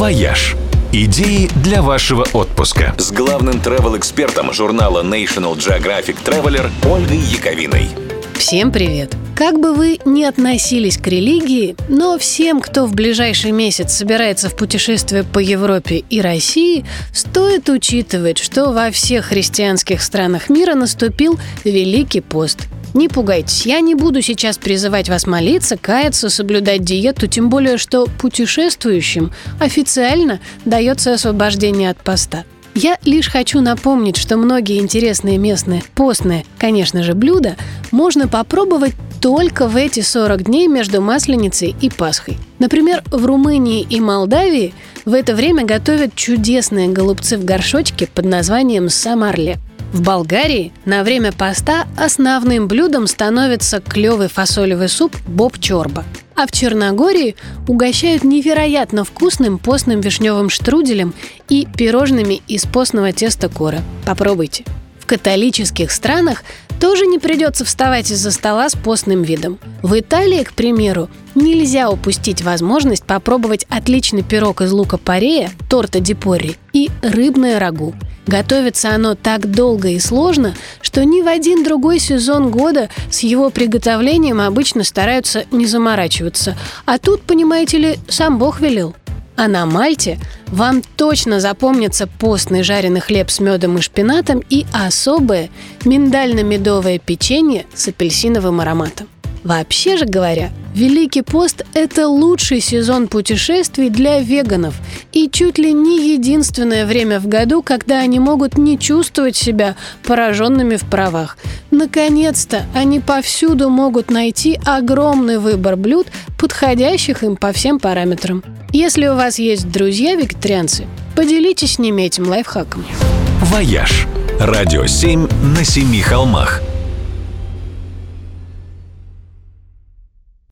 «Вояж». Идеи для вашего отпуска. С главным travel-экспертом журнала National Geographic Traveler Ольгой Яковиной. Всем привет! Как бы вы ни относились к религии, но всем, кто в ближайший месяц собирается в путешествие по Европе и России, стоит учитывать, что во всех христианских странах мира наступил Великий пост – не пугайтесь, я не буду сейчас призывать вас молиться, каяться, соблюдать диету, тем более, что путешествующим официально дается освобождение от поста. Я лишь хочу напомнить, что многие интересные местные постные, конечно же, блюда можно попробовать только в эти 40 дней между Масленицей и Пасхой. Например, в Румынии и Молдавии в это время готовят чудесные голубцы в горшочке под названием самарле – в Болгарии на время поста основным блюдом становится клевый фасолевый суп боб-чорба. А в Черногории угощают невероятно вкусным постным вишневым штруделем и пирожными из постного теста кора. Попробуйте. В католических странах тоже не придется вставать из-за стола с постным видом. В Италии, к примеру, нельзя упустить возможность попробовать отличный пирог из лука-порея, торта дипорри и рыбное рагу – Готовится оно так долго и сложно, что ни в один другой сезон года с его приготовлением обычно стараются не заморачиваться. А тут, понимаете ли, сам Бог велел. А на Мальте вам точно запомнится постный жареный хлеб с медом и шпинатом и особое миндально-медовое печенье с апельсиновым ароматом. Вообще же говоря, Великий пост – это лучший сезон путешествий для веганов и чуть ли не единственное время в году, когда они могут не чувствовать себя пораженными в правах. Наконец-то они повсюду могут найти огромный выбор блюд, подходящих им по всем параметрам. Если у вас есть друзья-вегетарианцы, поделитесь с ними этим лайфхаком. «Вояж» – радио 7 на семи холмах –